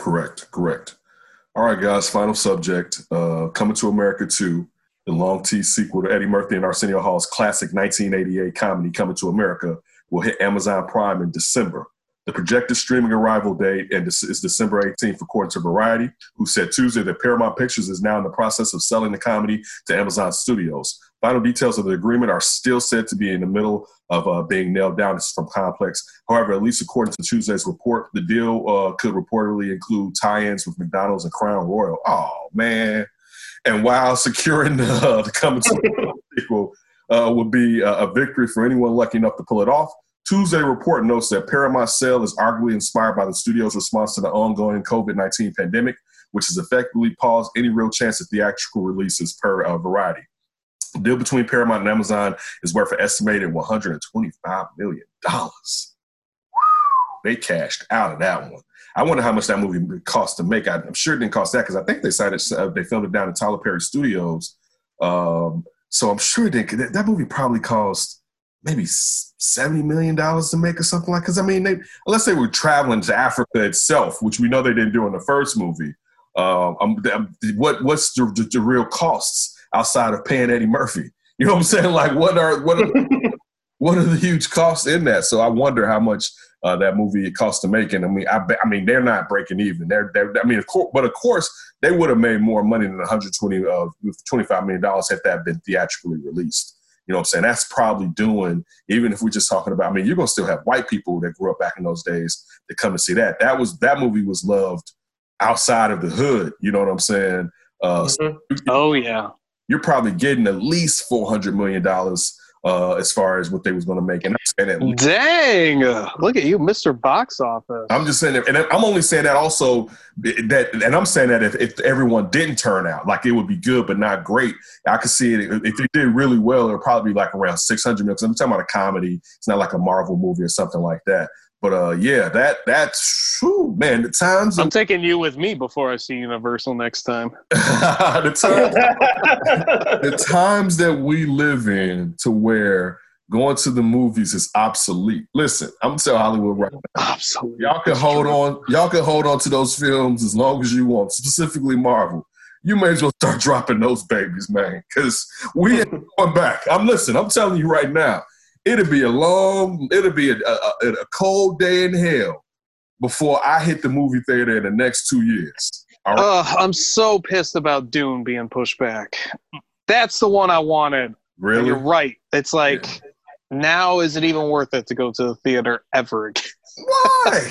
Correct, correct. All right, guys, final subject. Uh, Coming to America 2, the long T sequel to Eddie Murphy and Arsenio Hall's classic 1988 comedy Coming to America will hit Amazon Prime in December. The projected streaming arrival date is December 18th, according to Variety, who said Tuesday that Paramount Pictures is now in the process of selling the comedy to Amazon Studios. Final details of the agreement are still said to be in the middle of uh, being nailed down. This is from Complex. However, at least according to Tuesday's report, the deal uh, could reportedly include tie-ins with McDonald's and Crown Royal. Oh man! And while securing the, uh, the coming sequel uh, would be a victory for anyone lucky enough to pull it off, Tuesday report notes that Paramount's sale is arguably inspired by the studio's response to the ongoing COVID 19 pandemic, which has effectively paused any real chance of theatrical releases per uh, Variety. The deal between Paramount and Amazon is worth an estimated $125 million. They cashed out of that one. I wonder how much that movie cost to make. I'm sure it didn't cost that because I think they cited uh, they filmed it down in Tyler Perry Studios. Um, so I'm sure it didn't. That movie probably cost maybe seventy million dollars to make or something like. Because I mean, they, unless they were traveling to Africa itself, which we know they didn't do in the first movie. Uh, um, what what's the, the, the real costs? outside of paying Eddie Murphy. You know what I'm saying? Like, what are what are what are the huge costs in that? So I wonder how much uh, that movie cost to make. And I mean, I, I mean, they're not breaking even. They're, they're I mean, of course, but of course, they would have made more money than 120 uh, 25 million dollars had that been theatrically released. You know what I'm saying? That's probably doing, even if we're just talking about, I mean, you're going to still have white people that grew up back in those days to come and see that. That was, that movie was loved outside of the hood. You know what I'm saying? Uh, mm-hmm. Oh, yeah you're probably getting at least four hundred million dollars uh, as far as what they was going to make. And I'm saying that. Dang! Look at you, Mr. Box Office. I'm just saying, that, and I'm only saying that also that, and I'm saying that if, if everyone didn't turn out, like it would be good but not great. I could see it if it did really well. It would probably be like around 600 million. I'm talking about a comedy. It's not like a Marvel movie or something like that. But uh, yeah, that that's whew, man. The times I'm taking you with me before I see Universal next time. the, times, the times that we live in, to where going to the movies is obsolete. Listen, I'm telling Hollywood right now. Obsolete. Y'all can hold on. Y'all can hold on to those films as long as you want, specifically Marvel. You may as well start dropping those babies, man, because we ain't going back. I'm listening. I'm telling you right now it'll be a long, it'll be a, a, a cold day in hell before I hit the movie theater in the next two years. Right? Uh, I'm so pissed about Dune being pushed back. That's the one I wanted. Really? And you're right. It's like yeah. now is it even worth it to go to the theater ever again? Why?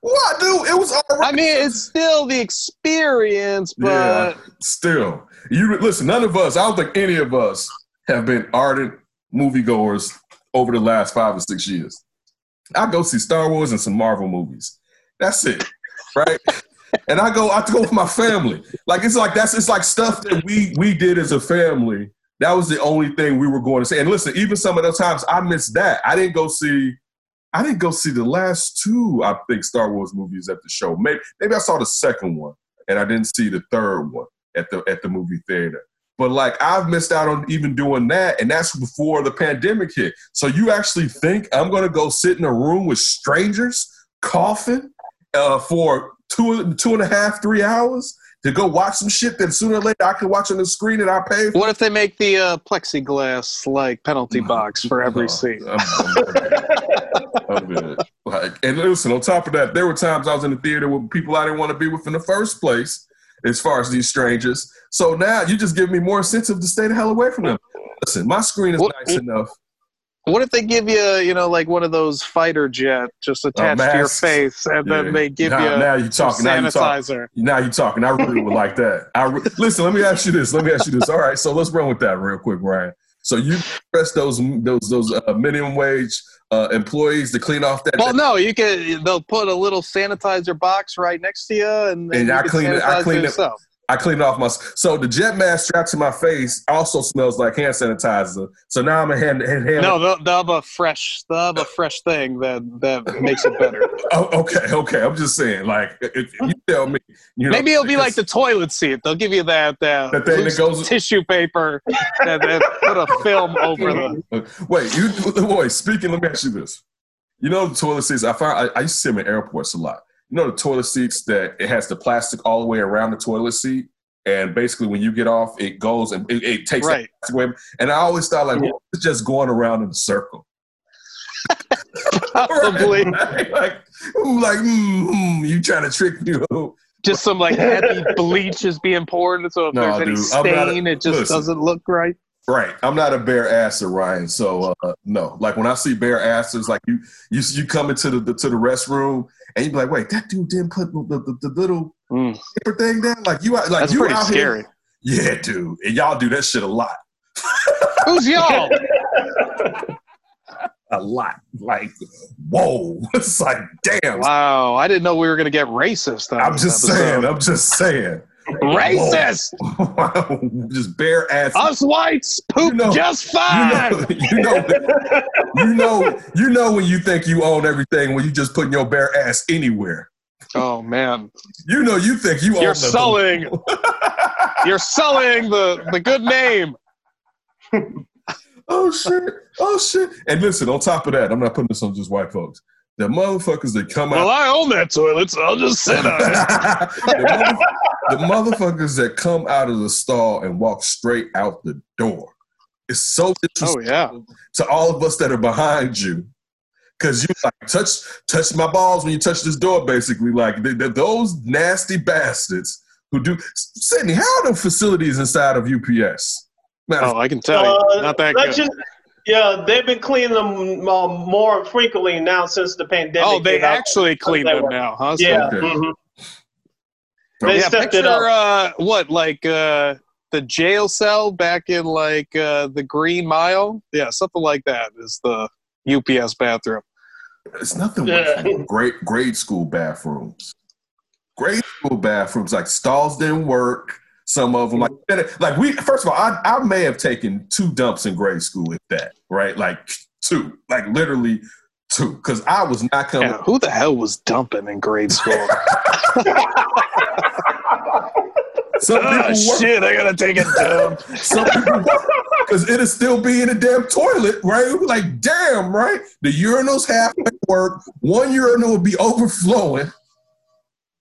What, dude? It was all right. I mean, it's still the experience, but yeah, still, you listen. None of us, I don't think any of us, have been ardent moviegoers over the last five or six years. I go see Star Wars and some Marvel movies. That's it, right? and I go, I go with my family. Like it's like that's it's like stuff that we we did as a family. That was the only thing we were going to say. And listen, even some of those times I missed that. I didn't go see. I didn't go see the last two. I think Star Wars movies at the show. Maybe maybe I saw the second one, and I didn't see the third one at the at the movie theater. But like I've missed out on even doing that, and that's before the pandemic hit. So you actually think I'm going to go sit in a room with strangers coughing uh, for two two and a half three hours to go watch some shit that sooner or later I can watch on the screen that I pay for? What if they make the uh, plexiglass like penalty box for every seat? I'm, I'm, I'm like, and listen, on top of that, there were times I was in the theater with people I didn't want to be with in the first place as far as these strangers. So now you just give me more incentive to stay the hell away from them. Listen, my screen is what, nice enough. What if they give you, you know, like one of those fighter jet just attached uh, to your face, and yeah. then they give now, you now you talking sanitizer? Now you talking. Now you talking. I really would like that. I re- listen. Let me ask you this. Let me ask you this. All right, so let's run with that real quick, Ryan. So you press those those those uh, minimum wage uh, employees to clean off that. Well, no, you can. They'll put a little sanitizer box right next to you, and, and I clean it. I clean it. Yourself. I cleaned off my so the jet mask strapped to my face also smells like hand sanitizer. So now I'm a hand hand. hand no, they'll, they'll, have a fresh they'll have a fresh thing that that makes it better. oh, okay, okay. I'm just saying, like, if you tell me, you know, maybe it'll be like the toilet seat. They'll give you that that, that thing that goes tissue paper and then put a film over the. Wait, you wait. Speaking, let me ask you this. You know the toilet seats. I find I, I used to see them in airports a lot you know the toilet seats that it has the plastic all the way around the toilet seat, and basically when you get off, it goes and it, it takes right. away. And I always thought like, well, it's just going around in a circle. Probably. right? Like, like mm, you trying to trick me? Just some like heavy bleach is being poured, so if no, there's any stain, a, it just listen, doesn't look right. Right. I'm not a bare asser, Ryan. So uh, no. Like when I see bare asses, like you you you come into the, the, to the restroom and you be like, wait, that dude didn't put the, the, the little mm. paper thing down. Like you like That's you pretty out scary. Here. Yeah, dude. And y'all do that shit a lot. Who's y'all? a lot. Like, whoa. It's like, damn. Wow. I didn't know we were gonna get racist. I'm just episode. saying. I'm just saying. Racist. just bare ass. Us whites poop you know, just fine. You know, you know, you know, you know when you think you own everything when you just putting your bare ass anywhere. Oh man. You know you think you own You're selling. you're selling the the good name. oh shit. Oh shit. And listen, on top of that, I'm not putting this on just white folks the motherfuckers that come well, out. Well, I own that toilet, so I'll just sit on it. the, the, motherfuckers that come out of the stall and walk straight out the door. It's so oh, yeah. to all of us that are behind you. Cause you like touch touch my balls when you touch this door, basically. Like they, those nasty bastards who do. Sydney, how are the facilities inside of UPS? Man, oh, I can tell you, uh, not that good. Yeah, they've been cleaning them uh, more frequently now since the pandemic. Oh, they actually clean them now, huh? So, yeah. Mm-hmm. They yeah, stepped picture, it up. Uh, what, like uh, the jail cell back in like uh, the Green Mile? Yeah, something like that is the UPS bathroom. It's nothing yeah. great grade school bathrooms. Grade school bathrooms, like stalls didn't work. Some of them, like, mm-hmm. like we. First of all, I, I may have taken two dumps in grade school, if that, right? Like two, like literally two, because I was not coming. Yeah, who the hell was dumping in grade school? Some oh, shit, I gotta take a dump. Some people, because it'll still be in the damn toilet, right? Like, damn, right? The urinals halfway work. One urinal will be overflowing.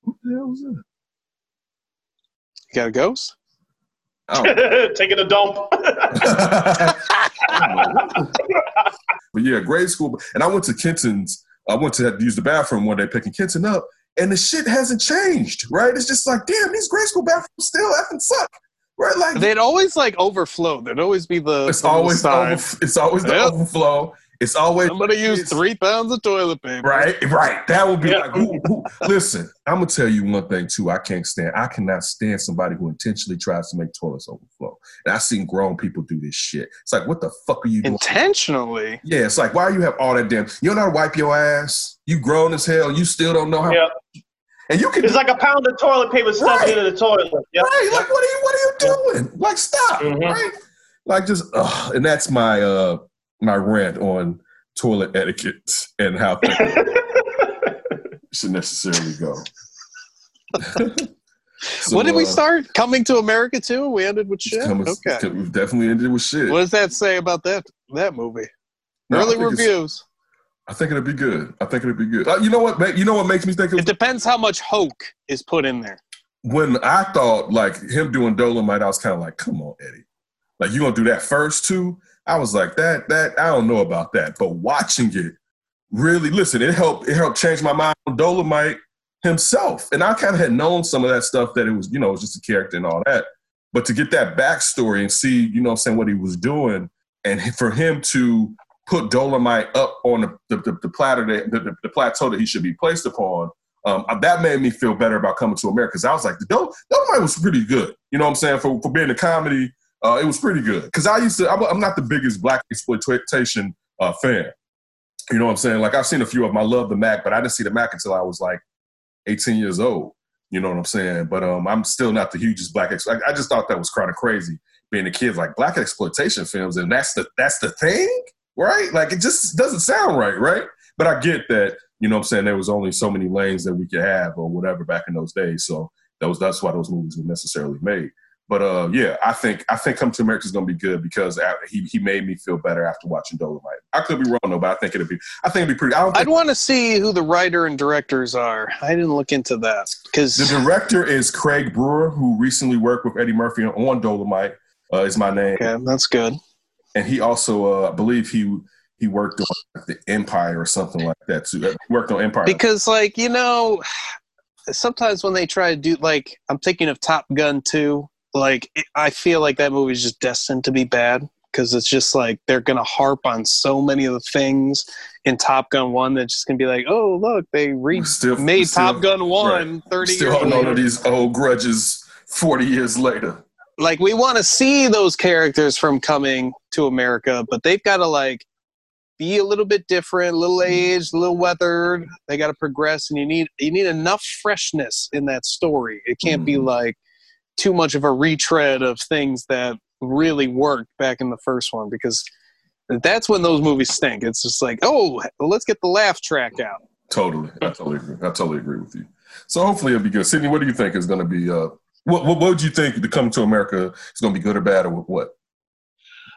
What the hell was that? You got a ghost? Oh. Taking a dump. but yeah, grade school. And I went to Kenton's. I went to use the bathroom one day picking Kenton up, and the shit hasn't changed, right? It's just like, damn, these grade school bathrooms still effing suck. Right, like they'd always like overflow. There'd always be the. It's the always over, it's always the yep. overflow, it's always I'm gonna use three pounds of toilet paper. Right, right. That would be like who, who, listen, I'm gonna tell you one thing too. I can't stand I cannot stand somebody who intentionally tries to make toilets overflow. And I've seen grown people do this shit. It's like, what the fuck are you doing? Intentionally? Yeah, it's like why you have all that damn you don't know how to wipe your ass? You grown as hell, you still don't know how yeah. And you can It's like a pound of toilet paper stuffed right. into the toilet. Yep. Right. Like what are you what are you doing? Like stop. Mm-hmm. Right? Like just ugh. and that's my uh my rant on toilet etiquette and how things should necessarily go. so, what did we uh, start? Coming to America too? We ended with shit. Coming, okay, we definitely ended with shit. What does that say about that that movie? No, Early reviews. I think it'd be good. I think it'd be good. Uh, you know what? You know what makes me think it, it depends how much hoke is put in there. When I thought like him doing Dolomite, I was kind of like, "Come on, Eddie! Like you gonna do that first too?" I was like, that that I don't know about that. But watching it, really listen, it helped it helped change my mind on Dolomite himself. And I kind of had known some of that stuff that it was, you know, it was just a character and all that. But to get that backstory and see, you know I'm saying, what he was doing, and for him to put Dolomite up on the, the, the, the platter that, the, the, plateau that he should be placed upon, um, that made me feel better about coming to America. Because I was like, Dol- Dolomite was pretty good. You know what I'm saying? For, for being a comedy uh, it was pretty good because I used to. I'm, I'm, not the biggest blaxploitation uh, fan. You know what I'm saying? Like I've seen a few of them. I love the Mack, but I didn't see the Mack until I was like 18 years old. You know what I'm saying? But um, I'm still not the hugest black. Ex- I, I just thought that was kind of crazy being a kid. Like blaxploitation films, and that's the that's the thing, right? Like it just doesn't sound right, right? But I get that. You know what I'm saying? There was only so many lanes that we could have or whatever back in those days. So that was that's why those movies were necessarily made. But uh, yeah, I think I think Come to America is going to be good because he he made me feel better after watching Dolomite. I could be wrong though, but I think it'll be I think it'll be pretty. I would want to see who the writer and directors are. I didn't look into that because the director is Craig Brewer, who recently worked with Eddie Murphy on Dolomite. Uh, is my name. Okay, that's good. And he also, uh, I believe he he worked on the Empire or something like that too. He worked on Empire because, like you know, sometimes when they try to do like I'm thinking of Top Gun 2 like I feel like that movie is just destined to be bad because it's just like they're gonna harp on so many of the things in Top Gun One that's just gonna be like, oh look, they re- still, made still, Top Gun One right. 30 still years holding on to these old grudges forty years later. Like we want to see those characters from coming to America, but they've got to like be a little bit different, a little aged, a little weathered. They got to progress, and you need you need enough freshness in that story. It can't mm. be like too much of a retread of things that really worked back in the first one because that's when those movies stink. It's just like, oh, let's get the laugh track out. Totally, I totally agree. I totally agree with you. So hopefully it'll be good. Sydney, what do you think is going to be? Uh, what, what, what would you think to come to America is going to be good or bad or what?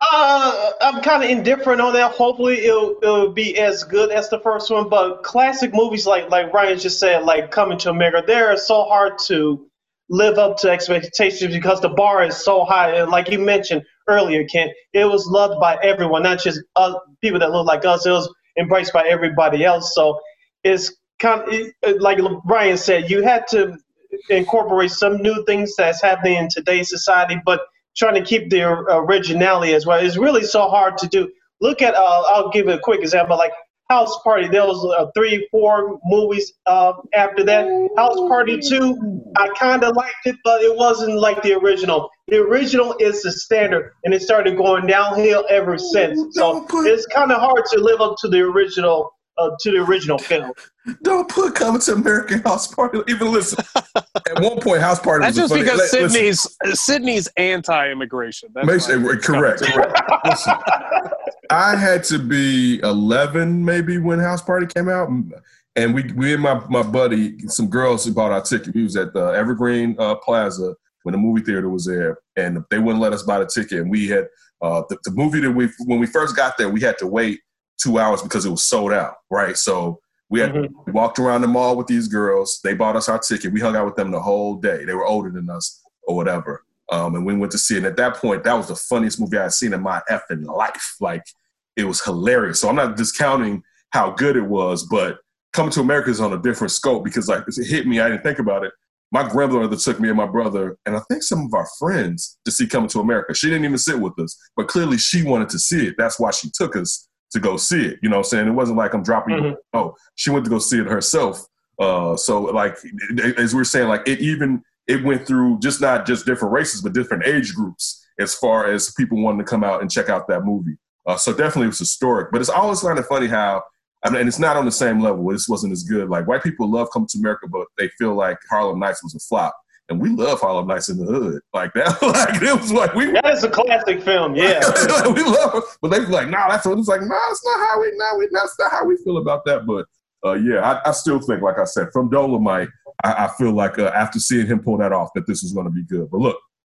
Uh, I'm kind of indifferent on that. Hopefully, it'll, it'll be as good as the first one. But classic movies like like Ryan just said, like Coming to America, they're so hard to live up to expectations because the bar is so high. And like you mentioned earlier, Ken, it was loved by everyone, not just people that look like us. It was embraced by everybody else. So it's kind of like Brian said, you had to incorporate some new things that's happening in today's society, but trying to keep the originality as well. It's really so hard to do. Look at, uh, I'll give a quick example, like House Party. There was uh, three, four movies uh, after that. House Party Two, I kind of liked it, but it wasn't like the original. The original is the standard, and it started going downhill ever since. So it's kind of hard to live up to the original. Uh, to the original film. Don't put coming to American House Party. Even listen. at one point, House Party. That's just funny, because Sydney's Sydney's anti-immigration. That's Makes, correct. Correct. listen, I had to be 11 maybe when House Party came out, and we we and my my buddy, some girls who bought our ticket. We was at the Evergreen uh, Plaza when the movie theater was there, and they wouldn't let us buy the ticket. And we had uh, the, the movie that we when we first got there, we had to wait two hours because it was sold out. Right, so. We had mm-hmm. we walked around the mall with these girls. They bought us our ticket. We hung out with them the whole day. They were older than us or whatever. Um, and we went to see it. And at that point, that was the funniest movie I had seen in my effing life. Like it was hilarious. So I'm not discounting how good it was, but Coming to America is on a different scope because like it hit me. I didn't think about it. My grandmother took me and my brother, and I think some of our friends to see Coming to America. She didn't even sit with us, but clearly she wanted to see it. That's why she took us to go see it. You know what I'm saying? It wasn't like I'm dropping mm-hmm. Oh, she went to go see it herself. Uh, so like as we are saying, like it even it went through just not just different races, but different age groups as far as people wanting to come out and check out that movie. Uh, so definitely it was historic. But it's always kind of funny how, I mean, and it's not on the same level. This wasn't as good. Like white people love Come to America, but they feel like Harlem Nights was a flop. And we love Harlem Nights in the Hood. Like that, like it was like we. That is a classic film, yeah. we love it, but they were like, nah, that's what it's like. Nah, it's not how we. Nah, we, that's not how we feel about that. But uh, yeah, I, I, still think, like I said, from Dolomite, I, I feel like uh, after seeing him pull that off, that this is going to be good. But look,